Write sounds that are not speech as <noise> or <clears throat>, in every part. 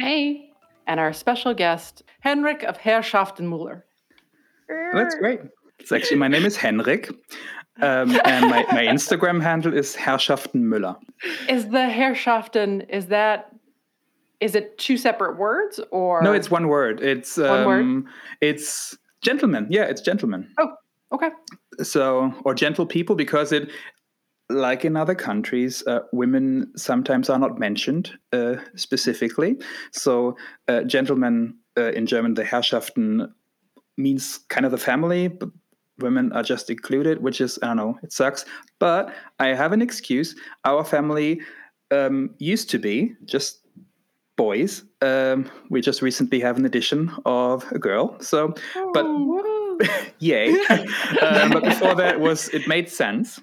Hey. and our special guest, Henrik of Herrschaftenmuller. That's great. It's actually my name is Henrik, <laughs> um, and my, my Instagram handle is Herrschaftenmüller. Is the Herrschaften, is that, is it two separate words or? No, it's one word. It's um, One word? It's gentlemen. Yeah, it's gentlemen. Oh, okay. So or gentle people because it, like in other countries, uh, women sometimes are not mentioned uh, specifically. So uh, gentlemen uh, in German, the Herrschaften means kind of the family, but women are just included, which is I don't know, it sucks. But I have an excuse. Our family um, used to be just boys. Um, we just recently have an addition of a girl. So, but <laughs> yay! um, <laughs> but before that was it made sense.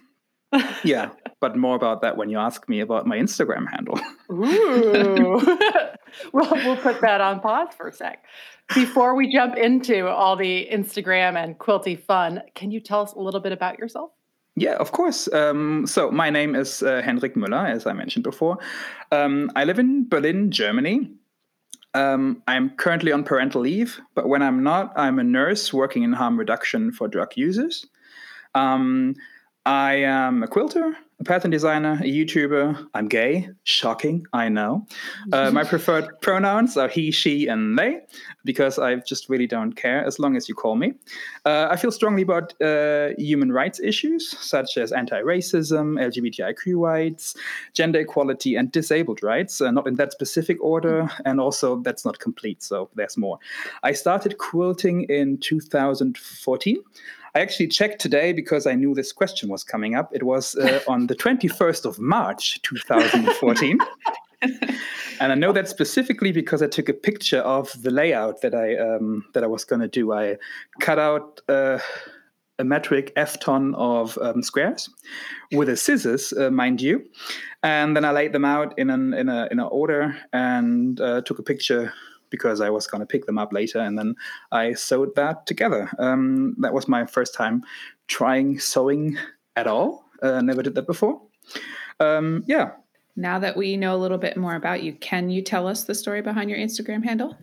Yeah, but more about that when you ask me about my Instagram handle. Ooh. <laughs> well, we'll put that on pause for a sec. Before we jump into all the Instagram and quilty fun, can you tell us a little bit about yourself? Yeah, of course. Um, so my name is uh, Henrik Müller, as I mentioned before. Um, I live in Berlin, Germany. Um, I'm currently on parental leave, but when I'm not, I'm a nurse working in harm reduction for drug users. Um, I am a quilter, a pattern designer, a YouTuber. I'm gay. Shocking, I know. Uh, my <laughs> preferred pronouns are he, she, and they, because I just really don't care as long as you call me. Uh, I feel strongly about uh, human rights issues such as anti racism, LGBTIQ rights, gender equality, and disabled rights, uh, not in that specific order, and also that's not complete, so there's more. I started quilting in 2014. I actually checked today because I knew this question was coming up. It was uh, <laughs> on the 21st of March 2014. <laughs> and I know that specifically because I took a picture of the layout that I um, that I was going to do. I cut out uh, a metric f ton of um, squares with a scissors, uh, mind you, and then I laid them out in an in a in an order and uh, took a picture because I was going to pick them up later, and then I sewed that together. Um, that was my first time trying sewing at all. Uh, never did that before. Um, yeah, Now that we know a little bit more about you, can you tell us the story behind your Instagram handle?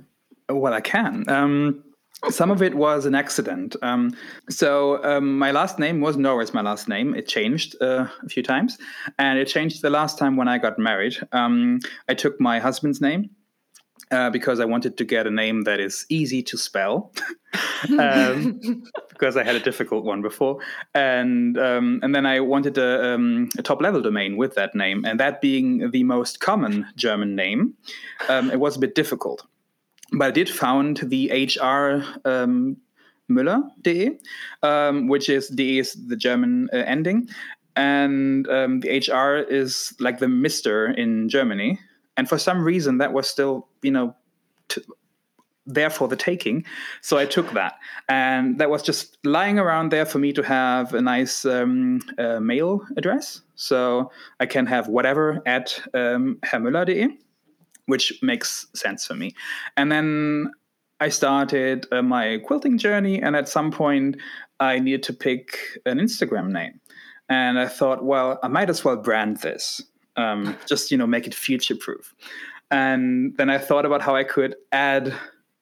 Well, I can. Um, some of it was an accident. Um, so um, my last name was Norris. My last name it changed uh, a few times, and it changed the last time when I got married. Um, I took my husband's name uh, because I wanted to get a name that is easy to spell. <laughs> um, because I had a difficult one before, and um, and then I wanted a, um, a top level domain with that name, and that being the most common German name, um, it was a bit difficult. But I did found the HR um, Müller.de, um, which is de is the German uh, ending, and um, the HR is like the Mister in Germany, and for some reason that was still you know. There for the taking. So I took that, and that was just lying around there for me to have a nice um, uh, mail address. So I can have whatever at um, herrmüller.de, which makes sense for me. And then I started uh, my quilting journey, and at some point I needed to pick an Instagram name, and I thought, well, I might as well brand this, um, just you know, make it future proof. And then I thought about how I could add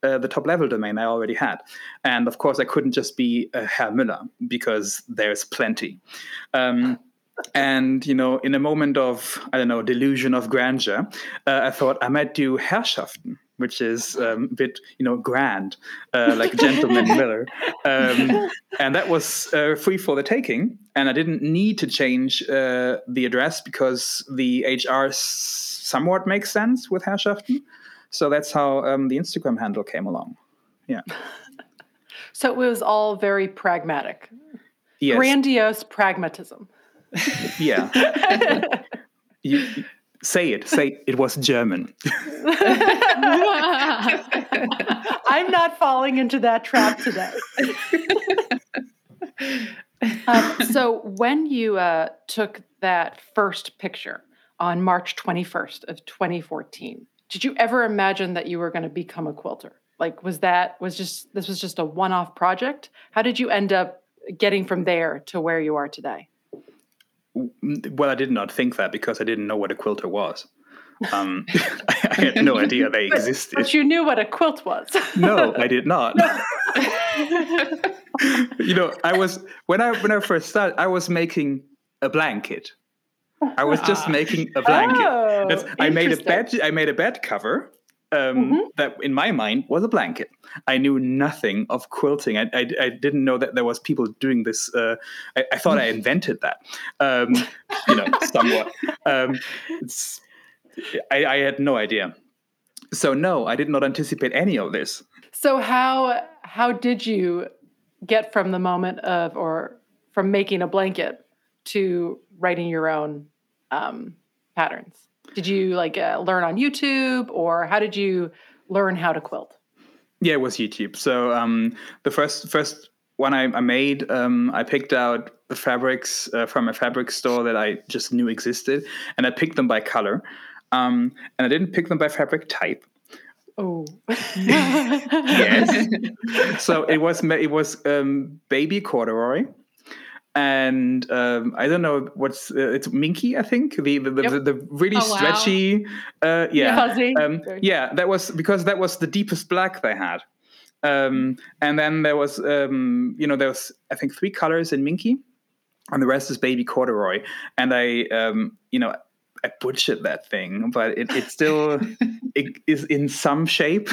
uh, the top level domain I already had. And of course, I couldn't just be uh, Herr Müller because there's plenty. Um, and, you know, in a moment of, I don't know, delusion of grandeur, uh, I thought I might do Herrschaften, which is um, a bit, you know, grand, uh, like Gentleman <laughs> Miller. Um, and that was uh, free for the taking. And I didn't need to change uh, the address because the HR s- somewhat makes sense with Herrschaften. So that's how um, the Instagram handle came along. Yeah. <laughs> So it was all very pragmatic, Yes. grandiose pragmatism. Yeah. <laughs> you- say it. Say it was German. <laughs> I'm not falling into that trap today. um, so, when you uh, took that first picture on March 21st of 2014, did you ever imagine that you were going to become a quilter? Like, was that was just this was just a one-off project? How did you end up getting from there to where you are today? Well, I did not think that because I didn't know what a quilter was. <laughs> Um, <laughs> I had no idea they <laughs> but, existed. But you knew what a quilt was. no, I did not. you know, I was when I when I first started, I was making a blanket. I was just ah. making a blanket. Oh, I made a bed. I made a bed cover um, mm-hmm. that, in my mind, was a blanket. I knew nothing of quilting. I, I, I didn't know that there was people doing this. Uh, I, I, thought I <laughs> invented that. Um, you know, somewhat. Um, I, I had no idea. So no, I did not anticipate any of this. So how how did you get from the moment of or from making a blanket to writing your own um, patterns? Did you like uh, learn on YouTube or how did you learn how to quilt? Yeah, it was YouTube. So um, the first first one I, I made, um, I picked out the fabrics uh, from a fabric store that I just knew existed, and I picked them by color. Um, and I didn't pick them by fabric type. Oh, <laughs> yes. <laughs> so it was it was um, baby corduroy, and um, I don't know what's uh, it's minky. I think the the, the, yep. the, the really oh, stretchy. Wow. Uh, yeah, um, yeah. That was because that was the deepest black they had. Um, and then there was, um, you know, there was I think three colors in minky, and the rest is baby corduroy. And I, um, you know, I butchered that thing, but it, it still <laughs> it is in some shape.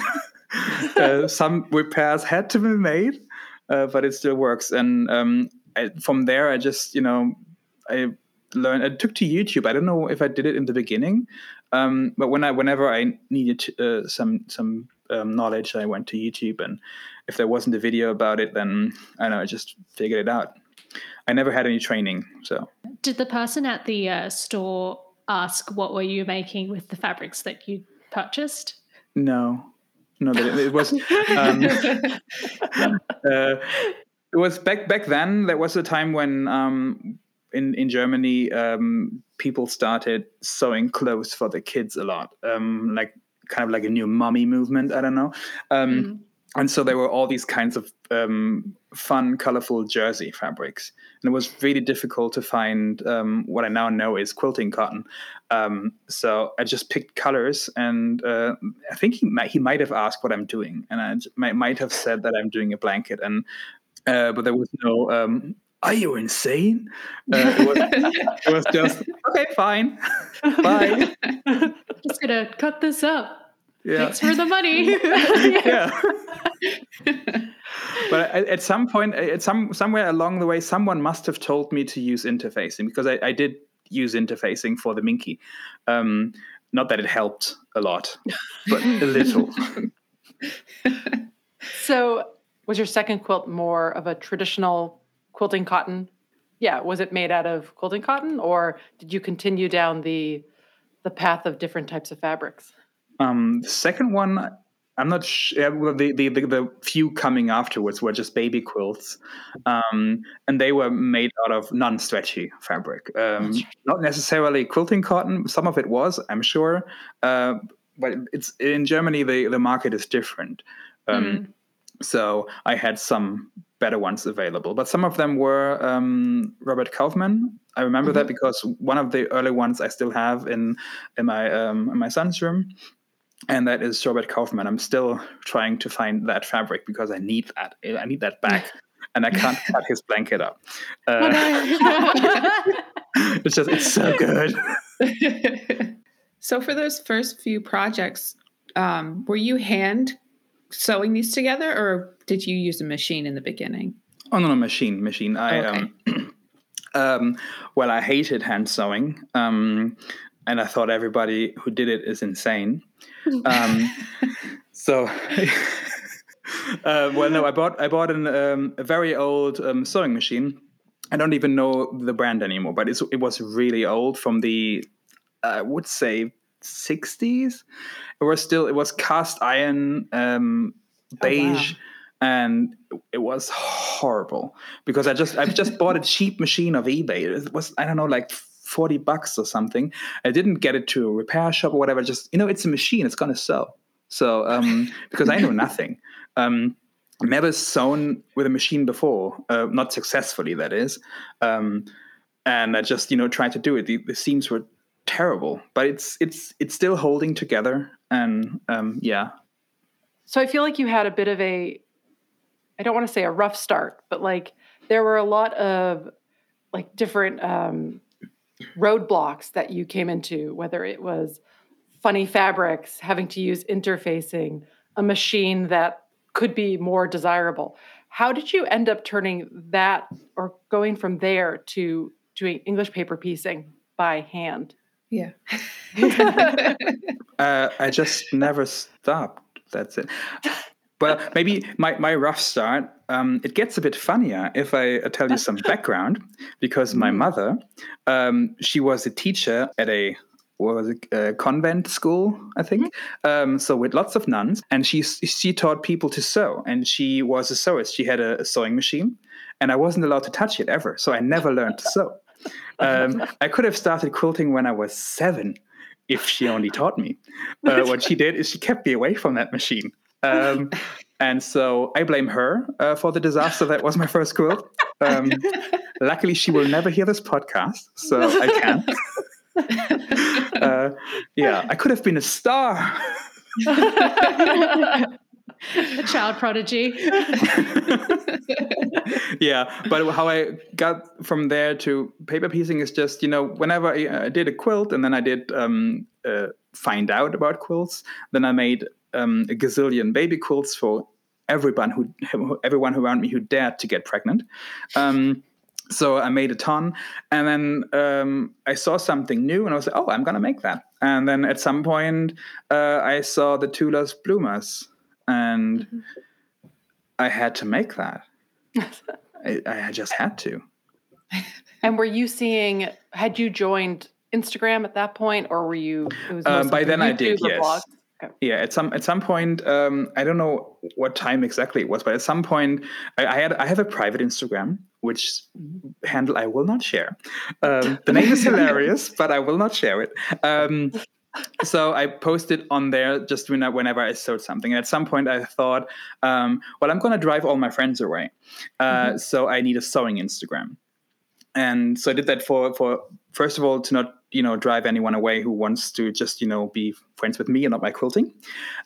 <laughs> uh, some repairs had to be made, uh, but it still works. And um, I, from there, I just you know I learned. I took to YouTube. I don't know if I did it in the beginning, um, but when I whenever I needed uh, some some um, knowledge, I went to YouTube, and if there wasn't a video about it, then I don't know I just figured it out. I never had any training, so. Did the person at the uh, store ask what were you making with the fabrics that you purchased? No, no, it, it was. Um, <laughs> <laughs> uh, it was back back then. There was a time when um, in in Germany um, people started sewing clothes for the kids a lot, um, like kind of like a new mummy movement. I don't know. Mm and so there were all these kinds of um, fun, colorful jersey fabrics, and it was really difficult to find um, what I now know is quilting cotton. Um, so I just picked colors, and uh, I think he might, he might have asked what I'm doing, and I might, might have said that I'm doing a blanket, and uh, but there was no. Um, are you insane? Uh, it, was, <laughs> it was just okay, fine, <laughs> bye. Just gonna cut this up. Yeah. Thanks for the money. <laughs> yeah. but at some point, at some somewhere along the way, someone must have told me to use interfacing because I, I did use interfacing for the Minky. Um, not that it helped a lot, but a little. so, was your second quilt more of a traditional quilting cotton? Yeah, was it made out of quilting cotton, or did you continue down the the path of different types of fabrics? Um, the second one, I'm not sure. Well, the, the, the, the, few coming afterwards were just baby quilts, um, and they were made out of non-stretchy fabric. Um, not necessarily quilting cotton. Some of it was, I'm sure, uh, but it's in Germany. The the market is different. Mm. So I had some better ones available, but some of them were um, Robert Kaufman. I remember mm-hmm. that because one of the early ones I still have in in my um, in my son's room and that is Robert Kaufman. I'm still trying to find that fabric because I need that. I need that back, <laughs> and I can't cut his blanket up. <laughs> Uh, <laughs> it's just it's so good. so for those first few projects, um, were you hand sewing these together, or did you use a machine in the beginning? Oh no, no machine, machine. I okay. um, <clears throat> um, well, I hated hand sewing. Um, and I thought everybody who did it is insane. Um, <laughs> so, <laughs> uh, well, no, I bought I bought an, um, a very old um, sewing machine. I don't even know the brand anymore, but it was really old from the I would say 60s. It was still it was cast iron. Um, beige. And it was horrible because I just I've just bought a cheap machine of eBay. It was I don't know like 40 bucks or something. I didn't get it to a repair shop or whatever. Just, you know, it's a machine, it's going to sew. So, um, <laughs> because I know nothing. Um, never sewn with a machine before, uh, not successfully, that is. Um, and I just, you know, tried to do it. The, the, seams were terrible, but it's it's it's still holding together. And um, yeah. So I feel like you had a bit of a, I don't want to say a rough start, but like there were a lot of like different um, roadblocks that you came into, whether it was funny fabrics, having to use interfacing, a machine that could be more desirable. How did you end up turning that or going from there to doing English paper piecing by hand? Yeah. <laughs> uh, I just never stopped. That's it. Well, maybe my, my rough start, um, it gets a bit funnier if I tell you some <laughs> background, because my mm. mother, um, she was a teacher at a what was it, a convent school, I think. Mm-hmm. Um, so with lots of nuns, and she she taught people to sew, and she was a sewist. She had a, a sewing machine, and I wasn't allowed to touch it ever, so I never learned to sew. Um, I could have started quilting when I was seven, if she only taught me. <laughs> Uh, what she did is she kept me away from that machine. Um, and so I blame her uh, for the disaster that was my first quilt. Um, luckily, she will never hear this podcast, so I can. <laughs> uh, yeah, I could have been a star. <laughs> a child prodigy. <laughs> yeah, but how I got from there to paper piecing is just you know whenever I, I did a quilt and then I did um, uh, find out about quilts, then I made um, a gazillion baby quilts for everyone who everyone around me who dared to get pregnant. Um, so I made a ton, and then um, I saw something new, and I was like, "Oh, I'm gonna make that." And then at some point, uh, I saw the Tula's bloomers, and mm-hmm. I had to make that. I, I just had to. <laughs> And were you seeing? Had you joined Instagram at that point, or were you? Um, by then, YouTube I did. Yes. Okay. Yeah, at some at some point, um, I don't know what time exactly it was, but at some point, I, I had I have a private Instagram which handle I will not share. Um, the name is <laughs> hilarious, but I will not share it. Um, so I posted on there just whenever I sewed something. And at some point, I thought, um, well, I'm going to drive all my friends away, uh, mm-hmm. so I need a sewing Instagram. And so I did that for for first of all to not you know drive anyone away who wants to just you know be friends with me and not my quilting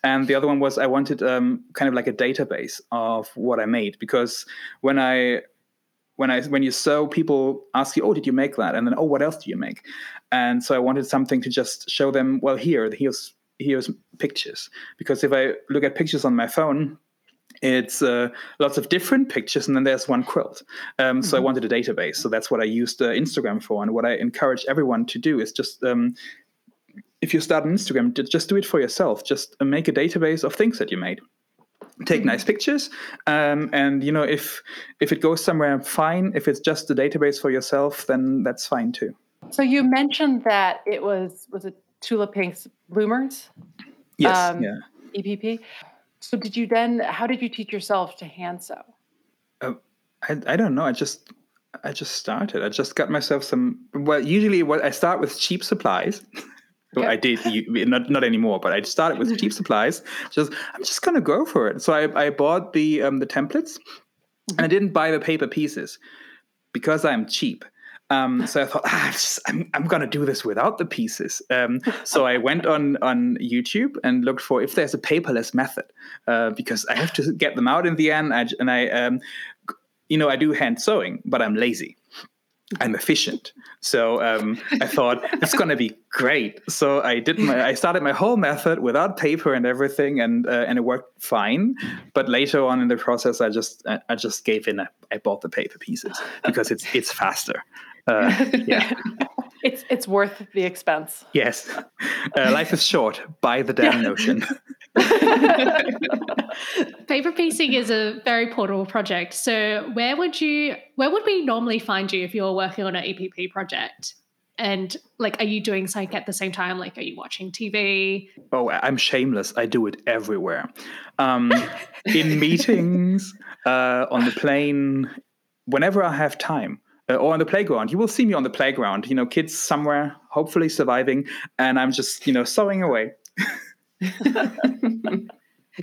and the other one was i wanted um, kind of like a database of what i made because when i when i when you sew people ask you oh did you make that and then oh what else do you make and so i wanted something to just show them well here here's here's pictures. Because if i look at pictures on my phone it's uh, lots of different pictures and then there's one quilt. Um, mm-hmm. so i mm-hmm. wanted a database. So that's what i used uh, instagram for. And what i encourage everyone to do is just um, if you start an instagram just do it for yourself. Just uh, make a database of things that you made. Take mm-hmm. nice pictures. Um, and you know if if it goes somewhere fine. If it's just a database for yourself then that's fine too so you mentioned that it was was it tula pink's bloomers yes um, yeah epp so did you then? How did you teach yourself to hand sew? Uh, I I don't know. I just I just started. I just got myself some. Well, usually what I start with cheap supplies. <laughs> I did not not anymore, but I started with cheap <laughs> supplies. Just I'm just gonna go for it. So I, I bought the um, the templates, and I didn't buy the paper pieces because I'm cheap. Um, so I thought, <laughs> ah, just, I'm, I'm going to do this without the pieces. Um, so I <laughs> went on, on YouTube and looked for if there's a paperless method uh, because I have to get them out in the end. I, and I, um, you know, I do hand sewing, but I'm lazy. I'm efficient. So um, I thought <laughs> it's going to be great. So I did my, I started my whole method without paper and everything, and uh, and it worked fine. But later on in the process, I just I, I just gave in. I, I bought the paper pieces because it's it's faster. Uh, <laughs> yeah. <laughs> it's it's worth the expense. Yes. Uh, life is short. Buy the damn notion. <laughs> Paper piecing is a very portable project. So where would you where would we normally find you if you were working on an EPP project? And like, are you doing something at the same time? Like, are you watching TV? Oh, I'm shameless. I do it everywhere. Um, in meetings, uh, on the plane, whenever I have time. Uh, or on the playground, you will see me on the playground. You know, kids somewhere, hopefully surviving, and I'm just, you know, sewing away. <laughs>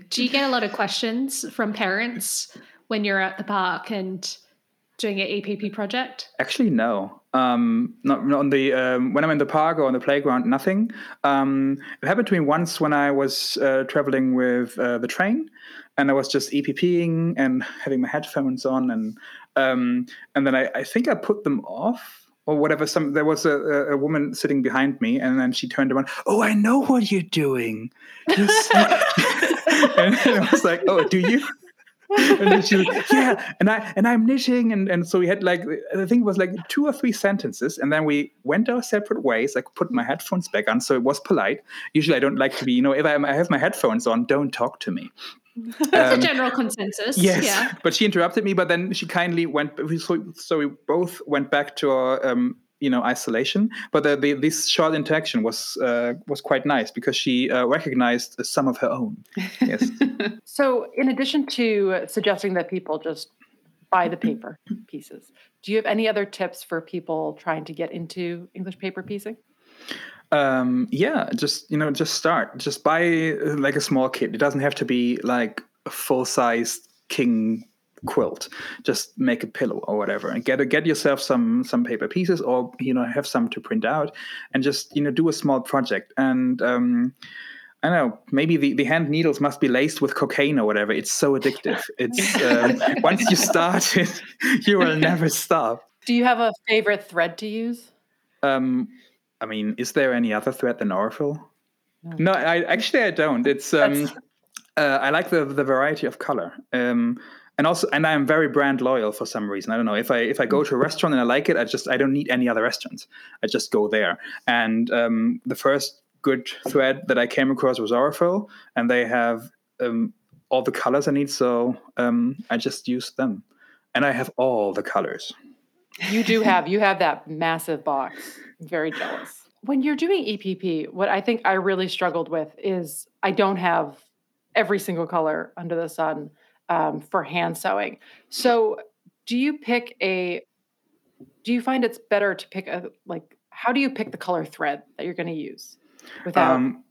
Do you get a lot of questions from parents when you're at the park and doing an EPP project? Actually, no. Um, not, not on the um, when I'm in the park or on the playground, nothing. Um, it happened to me once when I was uh, traveling with uh, the train, and I was just EPPing and having my headphones on, and um, and then I, I think I put them off or whatever. Some there was a, a woman sitting behind me, and then she turned around. Oh, I know what you're doing. You're <laughs> and I was like, oh, do you? and then she was, yeah, and I and I'm knitting, and and so we had like I think it was like two or three sentences, and then we went our separate ways. I put my headphones back on, so it was polite. Usually, I don't like to be, you know, if I have my headphones on, don't talk to me. <laughs> That's um, a general consensus. Yes, yeah. <laughs> but she interrupted me. But then she kindly went. So, so we both went back to our um, you know isolation but the, the, this short interaction was uh, was quite nice because she uh, recognized some of her own yes <laughs> so in addition to suggesting that people just buy the paper pieces do you have any other tips for people trying to get into english paper piecing um, yeah just you know just start just buy uh, like a small kit it doesn't have to be like a full size king quilt just make a pillow or whatever and get a, get yourself some some paper pieces or you know have some to print out and just you know do a small project and um I don't know. Maybe the, the hand needles must be laced with cocaine or whatever. It's so addictive. It's um, <laughs> once you start it, <laughs> you will never stop. Do you have a favorite thread to use? Um, I mean, is there any other thread than Aurifil? No, no I actually I don't. It's um, uh, I like the the variety of color. Um, and also and i'm very brand loyal for some reason. I don't know. If i if i go to a restaurant and i like it i just i don't need any other restaurants. I just go there. And um, the first good thread that i came across was Aurifil and they have um, all the colors i need so um, i just use them. And i have all the colors. You do have you have that massive box very jealous when you're doing epp what i think i really struggled with is i don't have every single color under the sun um, for hand sewing. So, do you pick a? Do you find it's better to pick a like? How do you pick the color thread that you're going to use? Without. Um,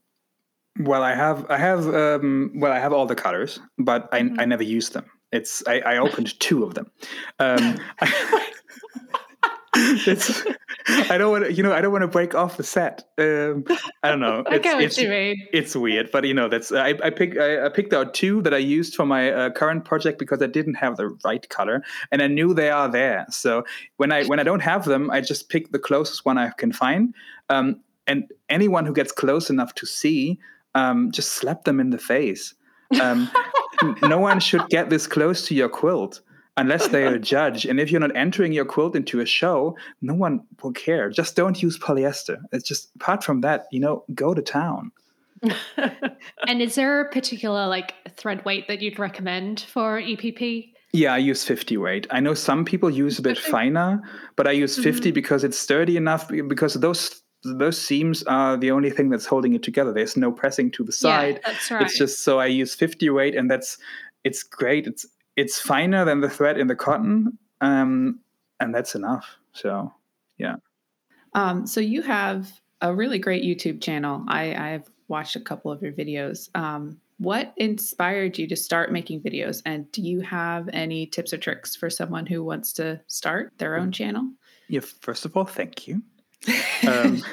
well, I have I have um, well I have all the colors, but I, mm-hmm. I never use them. It's I, I opened two of them. Um, I, <laughs> <laughs> it's I don't want to, you know, I don't want to break off the set. Um, I don't know. <laughs> It's, it's, it's, weird, but you know, that's I, I picked I, I, picked out two that I used for my uh, current project because I didn't have the right color, and I knew they are there. So when I when I don't have them, I just pick the closest one I can find. Um, and anyone who gets close enough to see, um, just slap them in the face. Um, no one should get this close to your quilt unless they're a <laughs> judge. And if you're not entering your quilt into a show, no one will care. Just don't use polyester. It's just apart from that, you know, go to town. <laughs> and is there a particular like thread weight that you'd recommend for EPP? Yeah, I use 50 weight. I know some people use a bit finer, but I use 50 mm-hmm. because it's sturdy enough because those those seams are the only thing that's holding it together. There's no pressing to the side. Yeah, that's right. It's just so I use 50 weight and that's it's great. It's it's finer than the thread in the cotton, um, and that's enough. So, yeah. Um, so you have a really great YouTube channel. I, I've watched a couple of your videos. Um, what inspired you to start making videos? And do you have any tips or tricks for someone who wants to start their own channel? Yeah, first of all, thank you. <laughs> um,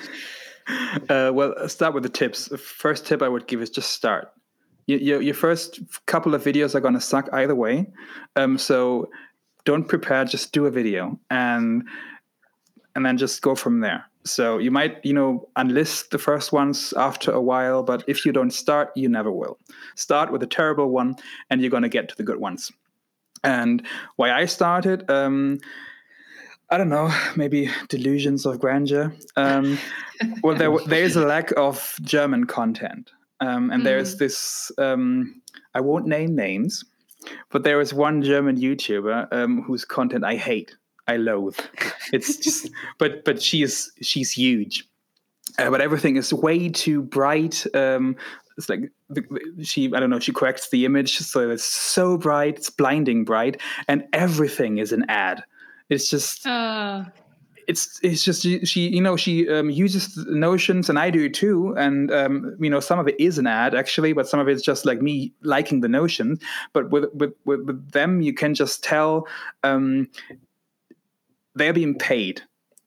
<laughs> uh, well, I'll start with the tips. The first tip I would give is just start your, your first couple of videos are going to suck either way. Um, so don't prepare, just do a video and and then just go from there. So you might, you know, unlist the first ones after a while, but if you don't start, you never will. Start with a terrible one, and you're going to get to the good ones. And why I started, um, I don't know, maybe delusions of grandeur. Um, well, there there is a lack of German content. Um, and mm. there's this, um, I won't name names, but there is one German YouTuber um, whose content I hate. I loathe. It's <laughs> just, but but she is she's huge. Uh, but everything is way too bright. Um, it's like she I don't know. She corrects the image so it's so bright, it's blinding bright, and everything is an ad. It's just Uh, it's it's just she you know she um, uses notions and I do too. And um, you know some of it is an ad actually but some of it's just like me liking the notion. But with with with, with them you can just tell um, they're being paid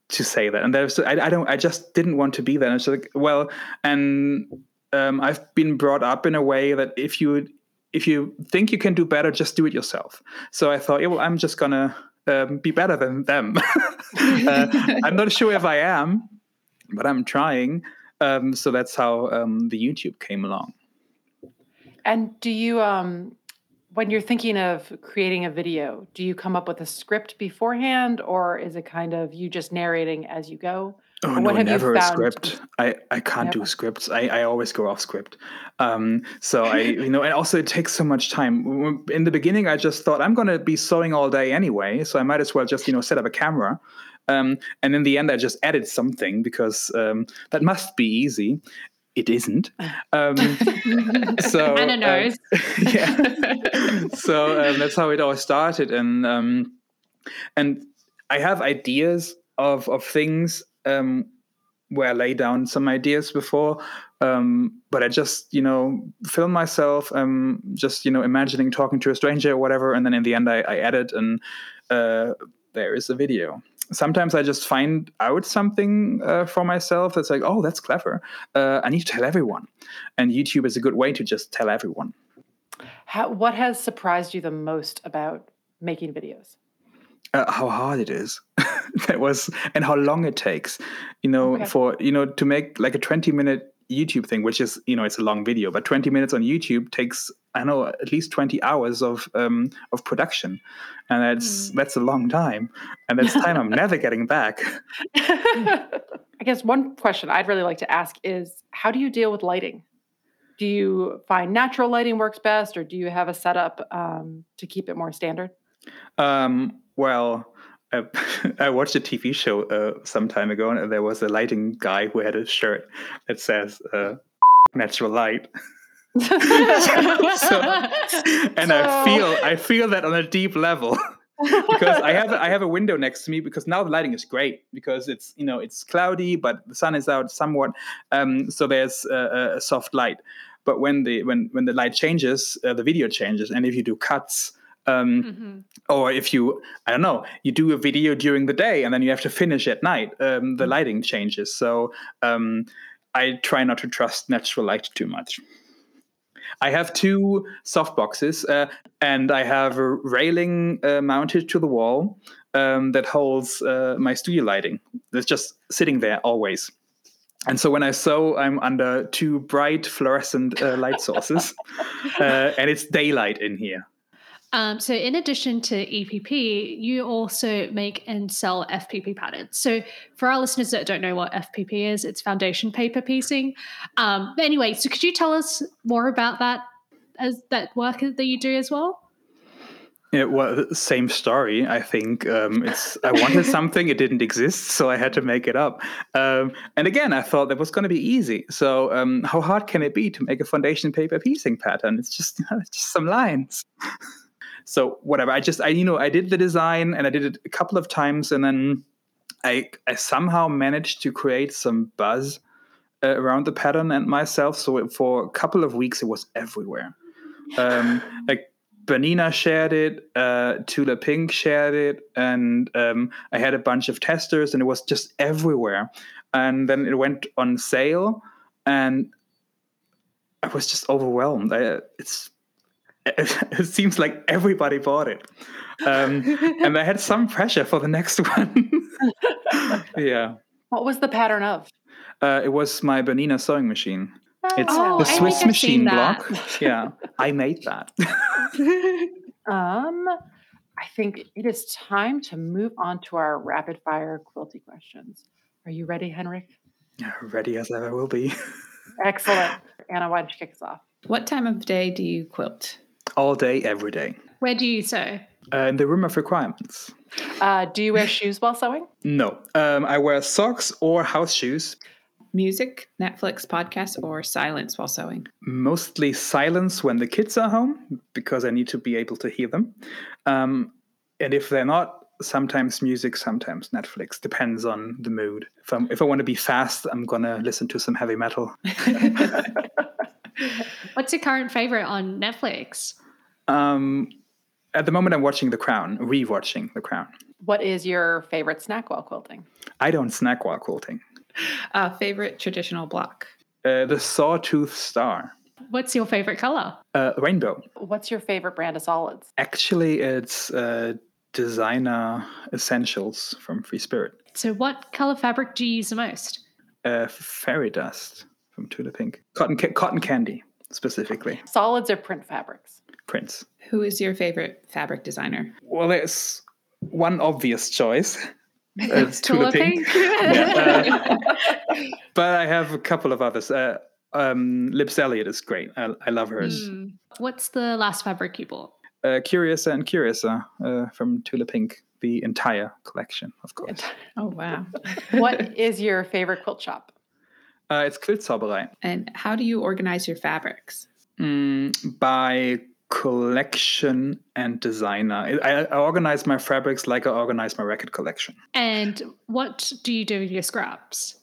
to say that. And there's I, I don't I just didn't want to be there. And it's like well and um, I've been brought up in a way that if you if you think you can do better just do it yourself. So I thought yeah well I'm just gonna um, be better than them. <laughs> uh, I'm not sure if I am, but I'm trying. Um, so that's how um, the YouTube came along. And do you, um, when you're thinking of creating a video, do you come up with a script beforehand, or is it kind of you just narrating as you go? Oh Or no, what have you never a script. I, I can't do scripts. I, I always go off script. Um, so I <laughs> you know, and also it takes so much time. In the beginning, I just thought I'm going to be sewing all day anyway, so I might as well just you know set up a camera. Um, and in the end, I just added something because um, that must be easy. It isn't. Um, <laughs> so Anna um, knows. <laughs> yeah. so um, that's how it all started, and um, and I have ideas of of things um, where I lay down some ideas before, um, but I just you know film myself, um, just you know imagining talking to a stranger or whatever, and then in the end I, I edit, and uh, there is a video. Sometimes I just find out something uh, for myself that's like, oh, that's clever. Uh, I need to tell everyone, and YouTube is a good way to just tell everyone. How, what has surprised you the most about making videos? Uh, how hard it is <laughs> that was and how long it takes you know Okay. for you know to make like a 20 minute youtube thing which is you know it's a long video but 20 minutes on youtube takes i know at least 20 hours of um of production and that's that's a long time and that's time i'm never getting back <laughs> I guess one question I'd really like to ask is how do you deal with lighting? Do you find natural lighting works best, or do you have a setup um, to keep it more standard? Um, well, I, <laughs> I watched a TV show uh, some time ago, and there was a lighting guy who had a shirt that says uh, <laughs> "natural light," <laughs> and I feel I feel that on a deep level because I have I have a window next to me because now the lighting is great because it's you know it's cloudy but the sun is out somewhat, um, so there's a, a soft light. But when the when when the light changes, uh, the video changes, and if you do cuts. Um, Mhm. or if you i don't know you do a video during the day and then you have to finish at night um, the lighting changes. So um, i try not to trust natural light too much. I have two soft boxes uh, and i have a railing uh, mounted to the wall um, that holds uh, my studio lighting. It's just sitting there always. And so when I sew, I'm under two bright fluorescent uh, light sources, <laughs> uh, and it's daylight in here. Um, so, in addition to EPP, you also make and sell FPP patterns. So, for our listeners that don't know what FPP is, it's foundation paper piecing. Um, but anyway, so could you tell us more about that as that work that you do as well? Yeah, well, same story. I think um, it's. I wanted <laughs> something, it didn't exist, so I had to make it up. Um, and again, I thought that was going to be easy. So, um, how hard can it be to make a foundation paper piecing pattern? It's just, it's <laughs> just some lines. <laughs> so, whatever. I just, I you know, I did the design and I did it a couple of times, and then I, I somehow managed to create some buzz uh, around the pattern and myself. So, it, for a couple of weeks, it was everywhere. Um, <laughs> like Bernina shared it, uh, Tula Pink shared it, and um, I had a bunch of testers, and it was just everywhere. And then it went on sale, and I was just overwhelmed. I, it's <laughs> it seems like everybody bought it, um, and I had some pressure for the next <laughs> one. yeah, What was the pattern of? uh, it was my Bernina sewing machine. It's Oh, the I Swiss machine block. <laughs> Yeah, I made that. Um, I think it is time to move on to our rapid fire quilty questions. Are you ready, Henrik? Ready as ever will be. Excellent. Anna, why don't you kick us off? What time of day do you quilt? All day, every day. Where do you sew? Uh, in the room of requirements. Uh, do you wear shoes while sewing? No, um, I wear socks or house shoes. Music, Netflix, podcast, or silence while sewing? Mostly silence when the kids are home because I need to be able to hear them. Um, and if they're not, sometimes music, sometimes Netflix. Depends on the mood. If, I'm, if I want to be fast, I'm gonna listen to some heavy metal. <laughs> <laughs> What's your current favorite on Netflix? Um, at the moment, I'm watching The Crown, rewatching The Crown. What is your favorite snack while quilting? I don't snack while quilting. Uh, favorite traditional block? Uh, the Sawtooth Star, What's your favorite color? uh, rainbow. What's your favorite brand of solids? Actually, it's uh, designer essentials from Free Spirit. So, what color fabric do you use the most? Uh, fairy dust from Tula Pink. Cotton, ca- cotton candy, specifically. Solids or print fabrics? Prints. Who is your favorite fabric designer? Well, there's one obvious choice. It's Tula Tula Pink. Pink? Yeah, uh, <laughs> <laughs> but I have a couple of others. Uh, um, Libs Elliott is great. I, I love hers. Hmm. What's the last fabric you bought? Uh, Curiouser and Curiouser uh, from Tula Pink, the entire collection, of course. Oh, wow. <laughs> what is your favorite quilt shop? Uh, it's Quiltzauberei. and how do you organize your fabrics? Mm, by collection and designer. I, I organize my fabrics like I organize my record collection. And what do you do with your scraps?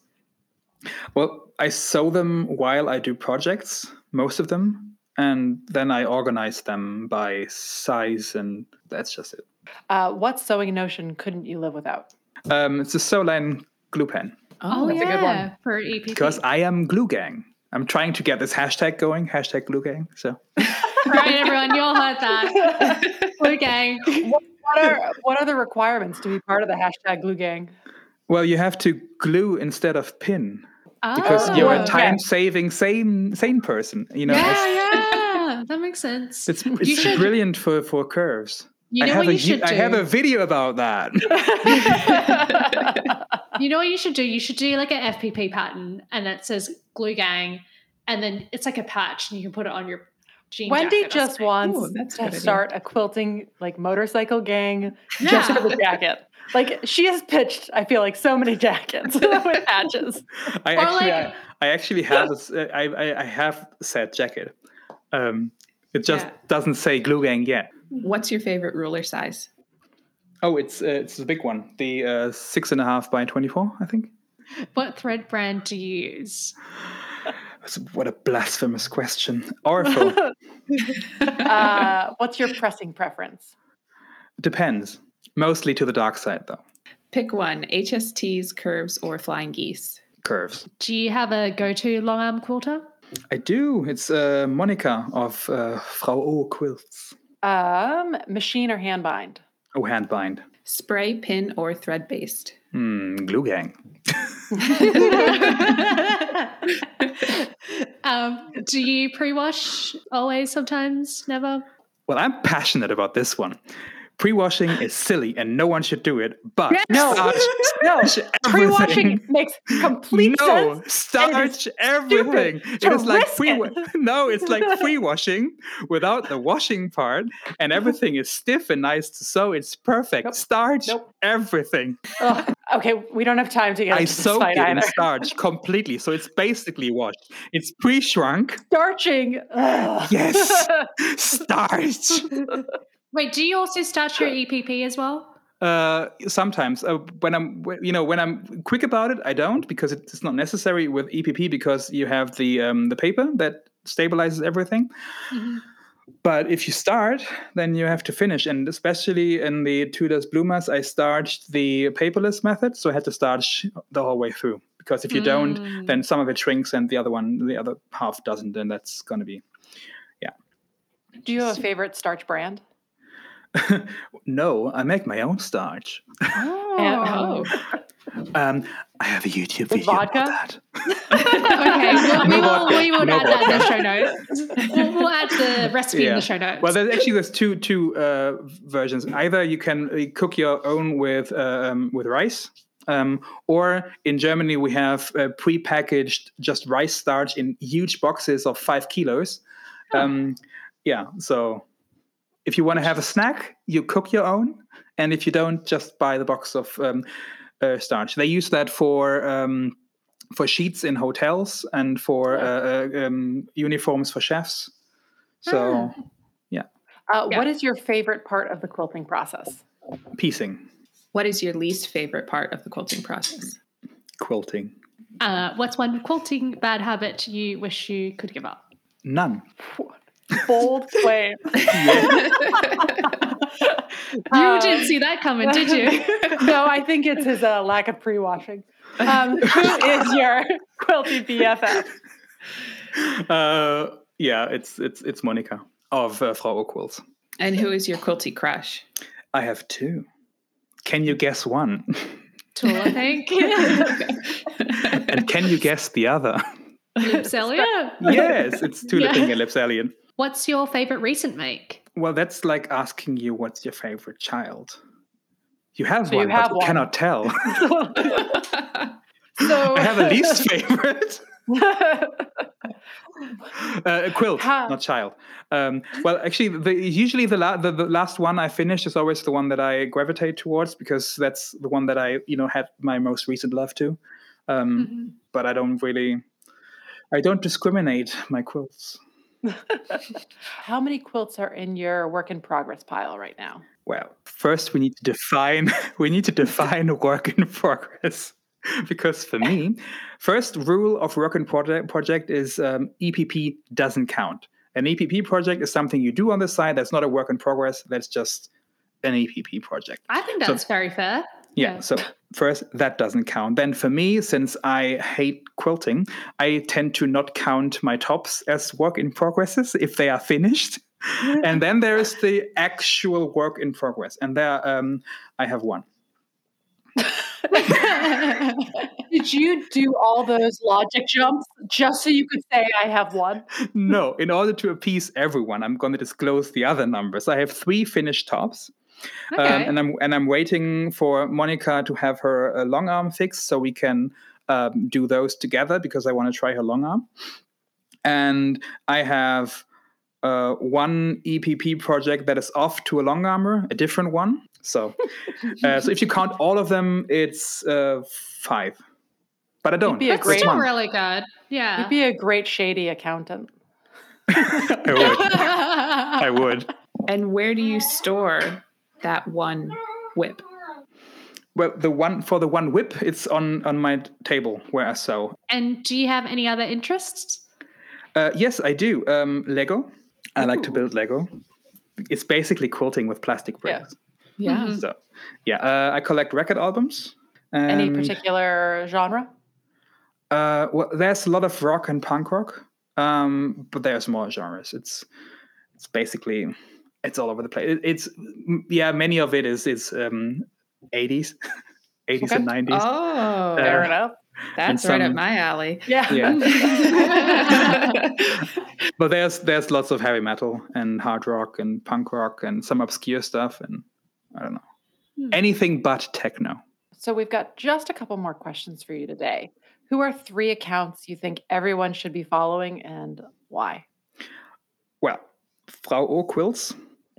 Well, I sew them while I do projects, most of them, and then I organize them by size, and that's just it. Uh, what sewing notion couldn't you live without? Um, it's a Sewline glue pen Oh, that's a good one. for E EPP. because I am glue gang. I'm trying to get this hashtag going, hashtag glue gang. So <laughs> right, everyone, you all heard that. <laughs> Blue gang. What are what are the requirements to be part of the hashtag glue gang? well, you have to glue instead of pin Oh, because you're a time-saving sane sane person. You know, yeah, yeah, <laughs> that makes sense. it's, it's should- brilliant for for curves. You know have what a you should I do. have a video about that. <laughs> You know what you should do? You should do like an FPP pattern, and it says glue gang, and then it's like a patch, and you can put it on your jean. Wendy just wants Ooh, that's a to good idea. start a quilting like motorcycle gang just for the jacket. Like she has pitched, I feel like so many jackets <laughs> with patches. I Or actually, like- I, I actually have, a s- I, I, I have said jacket. Um, it just Yeah. doesn't say glue gang yet. What's your favorite ruler size? Oh, it's uh, it's a big one, the uh, six and a half by twenty-four, I think. What thread brand do you use? What a blasphemous question. Aurifil <laughs> Uh, what's your pressing preference? depends. Mostly to the dark side, though. Pick one HSTs, curves, or flying geese. Curves. Do you have a go-to long arm quilter? I do. It's uh, Monica of uh, Frau O Quilts. Um, machine or hand bind? Oh, hand bind. Spray, pin, or thread based. Hmm, glue gang. <laughs> um, do you pre-wash always? Sometimes, never. Well, I'm passionate about this one. Pre-washing is silly and no one should do it, but No. starch, <laughs> No, pre-washing makes complete no, sense. starch everything. It is like pre it. <laughs> No, it's like <laughs> pre-washing without the washing part, and everything is stiff and nice to sew. It's perfect. Nope. Starch Nope. everything. Ugh, okay, we don't have time to get I into this soak fight it in starch completely, so it's basically washed. It's pre-shrunk. Starching. ugh. Yes, starch. Wait, do you also starch your EPP as well? Uh, sometimes uh, when I'm, you know, when I'm quick about it, I don't because it's not necessary with EPP because you have the um, the paper that stabilizes everything. Mhm. But if you start, then you have to finish, and especially in the Tula's Bloomers, I starched the paperless method, so I had to starch the whole way through because if you don't, Mm. then some of it shrinks and the other one, the other half doesn't, and that's going to be yeah. Do you have a favorite starch brand? <laughs> no. I make my own starch. Oh. Um, I have a YouTube With video vodka? about that. okay, well, <laughs> we No will, vodka. we will No add that in the show notes. We'll, we'll add the <laughs> recipe in the show notes. Well, there's actually there's two two uh, versions. Either you can uh, cook your own with uh, um, with rice, um, or in Germany we have uh, pre-packaged just rice starch in huge boxes of five kilos. Um, yeah, so if you want to have a snack, you cook your own, and if you don't, just buy the box of um, uh, starch. They use that for um, for sheets in hotels and for uh, uh, um, uniforms for chefs. So, yeah, Uh, Yeah. What is your favorite part of the quilting process? piecing, What is your least favorite part of the quilting process? quilting, Uh, what's one quilting bad habit you wish you could give up? none. Bold claim. <laughs> You Uh, didn't see that coming, did you? <laughs> no, I think it's his uh, lack of pre-washing. Um, who is your quilty BFF? Uh, yeah, it's it's it's Monica of uh, Frau Quilts. and who is your quilty crush? I have two. Can you guess one? Tula, I think. and can you guess the other? Celia. <laughs> yes, it's Tulip Yeah. Libs Elliott. What's your favorite recent make? Well, that's like asking you what's your favorite child. You have So you one, have but you one. cannot tell. <laughs> So I have a least <laughs> favorite. <laughs> uh, a quilt, How- not child. Um, well, actually, the, usually the, la- the the last one I finish is always the one that I gravitate towards because that's the one that I you know had my most recent love to. Um, But I don't really, I don't discriminate my quilts. <laughs> How many quilts are in your work in progress pile right now? Well, first we need to define <laughs> we need to define <laughs> work in progress. Because for me, first rule of work in project project is um, EPP doesn't count. An EPP project is something you do on the side. That's not a work in progress. That's just an EPP project. I think So- that's very fair. Yeah. Yeah. So first, that doesn't count. Then for me, since I hate quilting, I tend to not count my tops as work in progresses if they are finished. and then there is the actual work in progress, and there um, I have one. <laughs> Did you do all those logic jumps just so you could say I have one? no, in order to appease everyone, I'm going to disclose the other numbers. I have three finished tops, um, and I'm and I'm waiting for Monica to have her uh, long arm fixed so we can um, do those together because I want to try her long arm. And I have uh, one EPP project that is off to a long armor, a different one. So, <laughs> uh, so if you count all of them, it's uh, five. But I don't. be a That's great still really good. Yeah. You'd be a great shady accountant. <laughs> I would. <laughs> I would. And where do you store that one WIP? Well, the one for the one WIP, it's on on my table where I sew. and do you have any other interests? Uh, yes, I do. Um, Lego. I like to build Lego. It's basically quilting with plastic Yeah. bricks. Yeah. Mhm. So, yeah, uh, I collect record albums. Any particular genre? Uh, well, there's a lot of rock and punk rock, um, but there's more genres. It's it's basically it's all over the place. It's yeah, many of it is is um, 80s, 80s <laughs> Okay. and 90s. Oh, Fair Uh, enough. that's and right up my alley. Yeah. Yeah. <laughs> <laughs> but there's there's lots of heavy metal and hard rock and punk rock and some obscure stuff and I don't know Hmm. anything but techno. So we've got just a couple more questions for you today. Who are three accounts you think everyone should be following and why? Well, Frau O Quilts.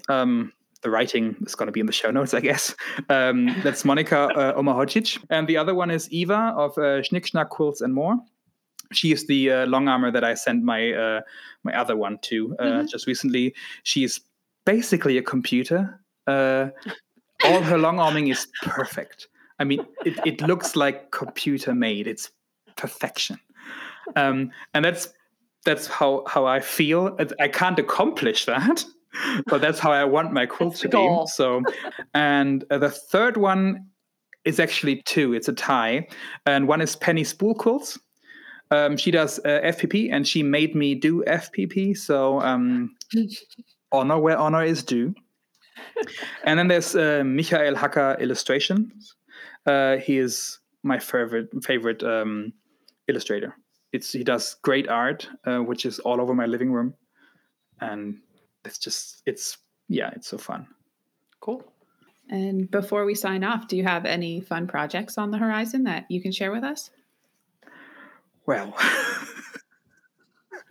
Um, the writing is going to be in the show notes, I guess. Um, that's Monica uh, Omahodzic. And the other one is Eva of uh, Schnick Schnack Quilts and More. She is the uh, long armor that I sent my uh, my other one to uh, Mhm. just recently. She's basically a computer. Uh, all her long arming is perfect. I mean, it, it looks like computer made. It's perfection. Um, and that's that's how how I feel. I can't accomplish that, but that's how I want my quilt to be. So, and uh, the third one is actually two. It's a tie, and one is Penny Spool Quilts. Um, she does uh, FPP, and she made me do FPP. So, um, <laughs> honor where honor is due. And then there's uh, Michael Hacker Illustrations. Uh, he is my favorite favorite um, illustrator. It's he does great art, uh, which is all over my living room, and it's just it's yeah, it's so fun. Cool. And before we sign off, do you have any fun projects on the horizon that you can share with us? Well,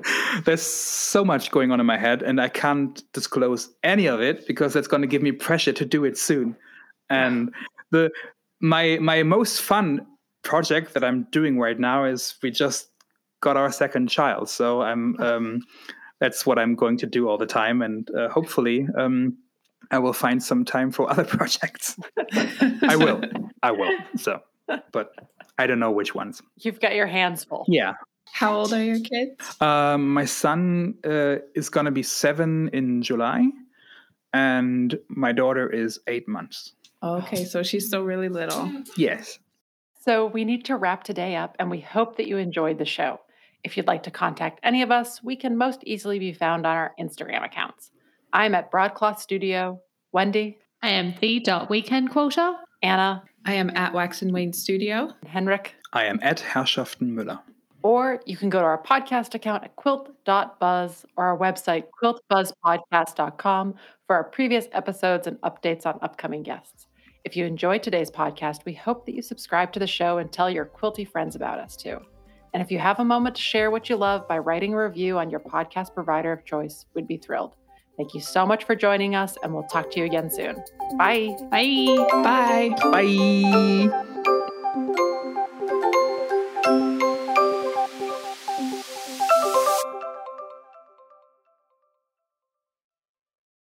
<laughs> there's so much going on in my head, and I can't disclose any of it because that's going to give me pressure to do it soon. And the my my most fun project that I'm doing right now is we just got our second child, so I'm um, that's what I'm going to do all the time, and uh, hopefully. Um, I will find some time for <laughs> other projects. I will. I will. So, but I don't know which ones. You've got your hands full. Yeah. How old are your kids? Um, my son uh, is going to be seven in July, and my daughter is eight months. Okay, so she's still really little. Yes. So we need to wrap today up, and we hope that you enjoyed the show. If you'd like to contact any of us, we can most easily be found on our Instagram accounts. I'm at Broadcloth Studio. Wendy, I am the dot weekend quilter. Anna, I am at Wax and Wane Studio. Henrik. I am at Herrschaften Müller. Or you can go to our podcast account at quilt.buzz or our website, quiltbuzzpodcast.com, for our previous episodes and updates on upcoming guests. If you enjoyed today's podcast, we hope that you subscribe to the show and tell your quilty friends about us too. And if you have a moment to share what you love by writing a review on your podcast provider of choice, we'd be thrilled. Thank you so much for joining us, and we'll talk to you again soon. Bye. Bye. Bye. Bye.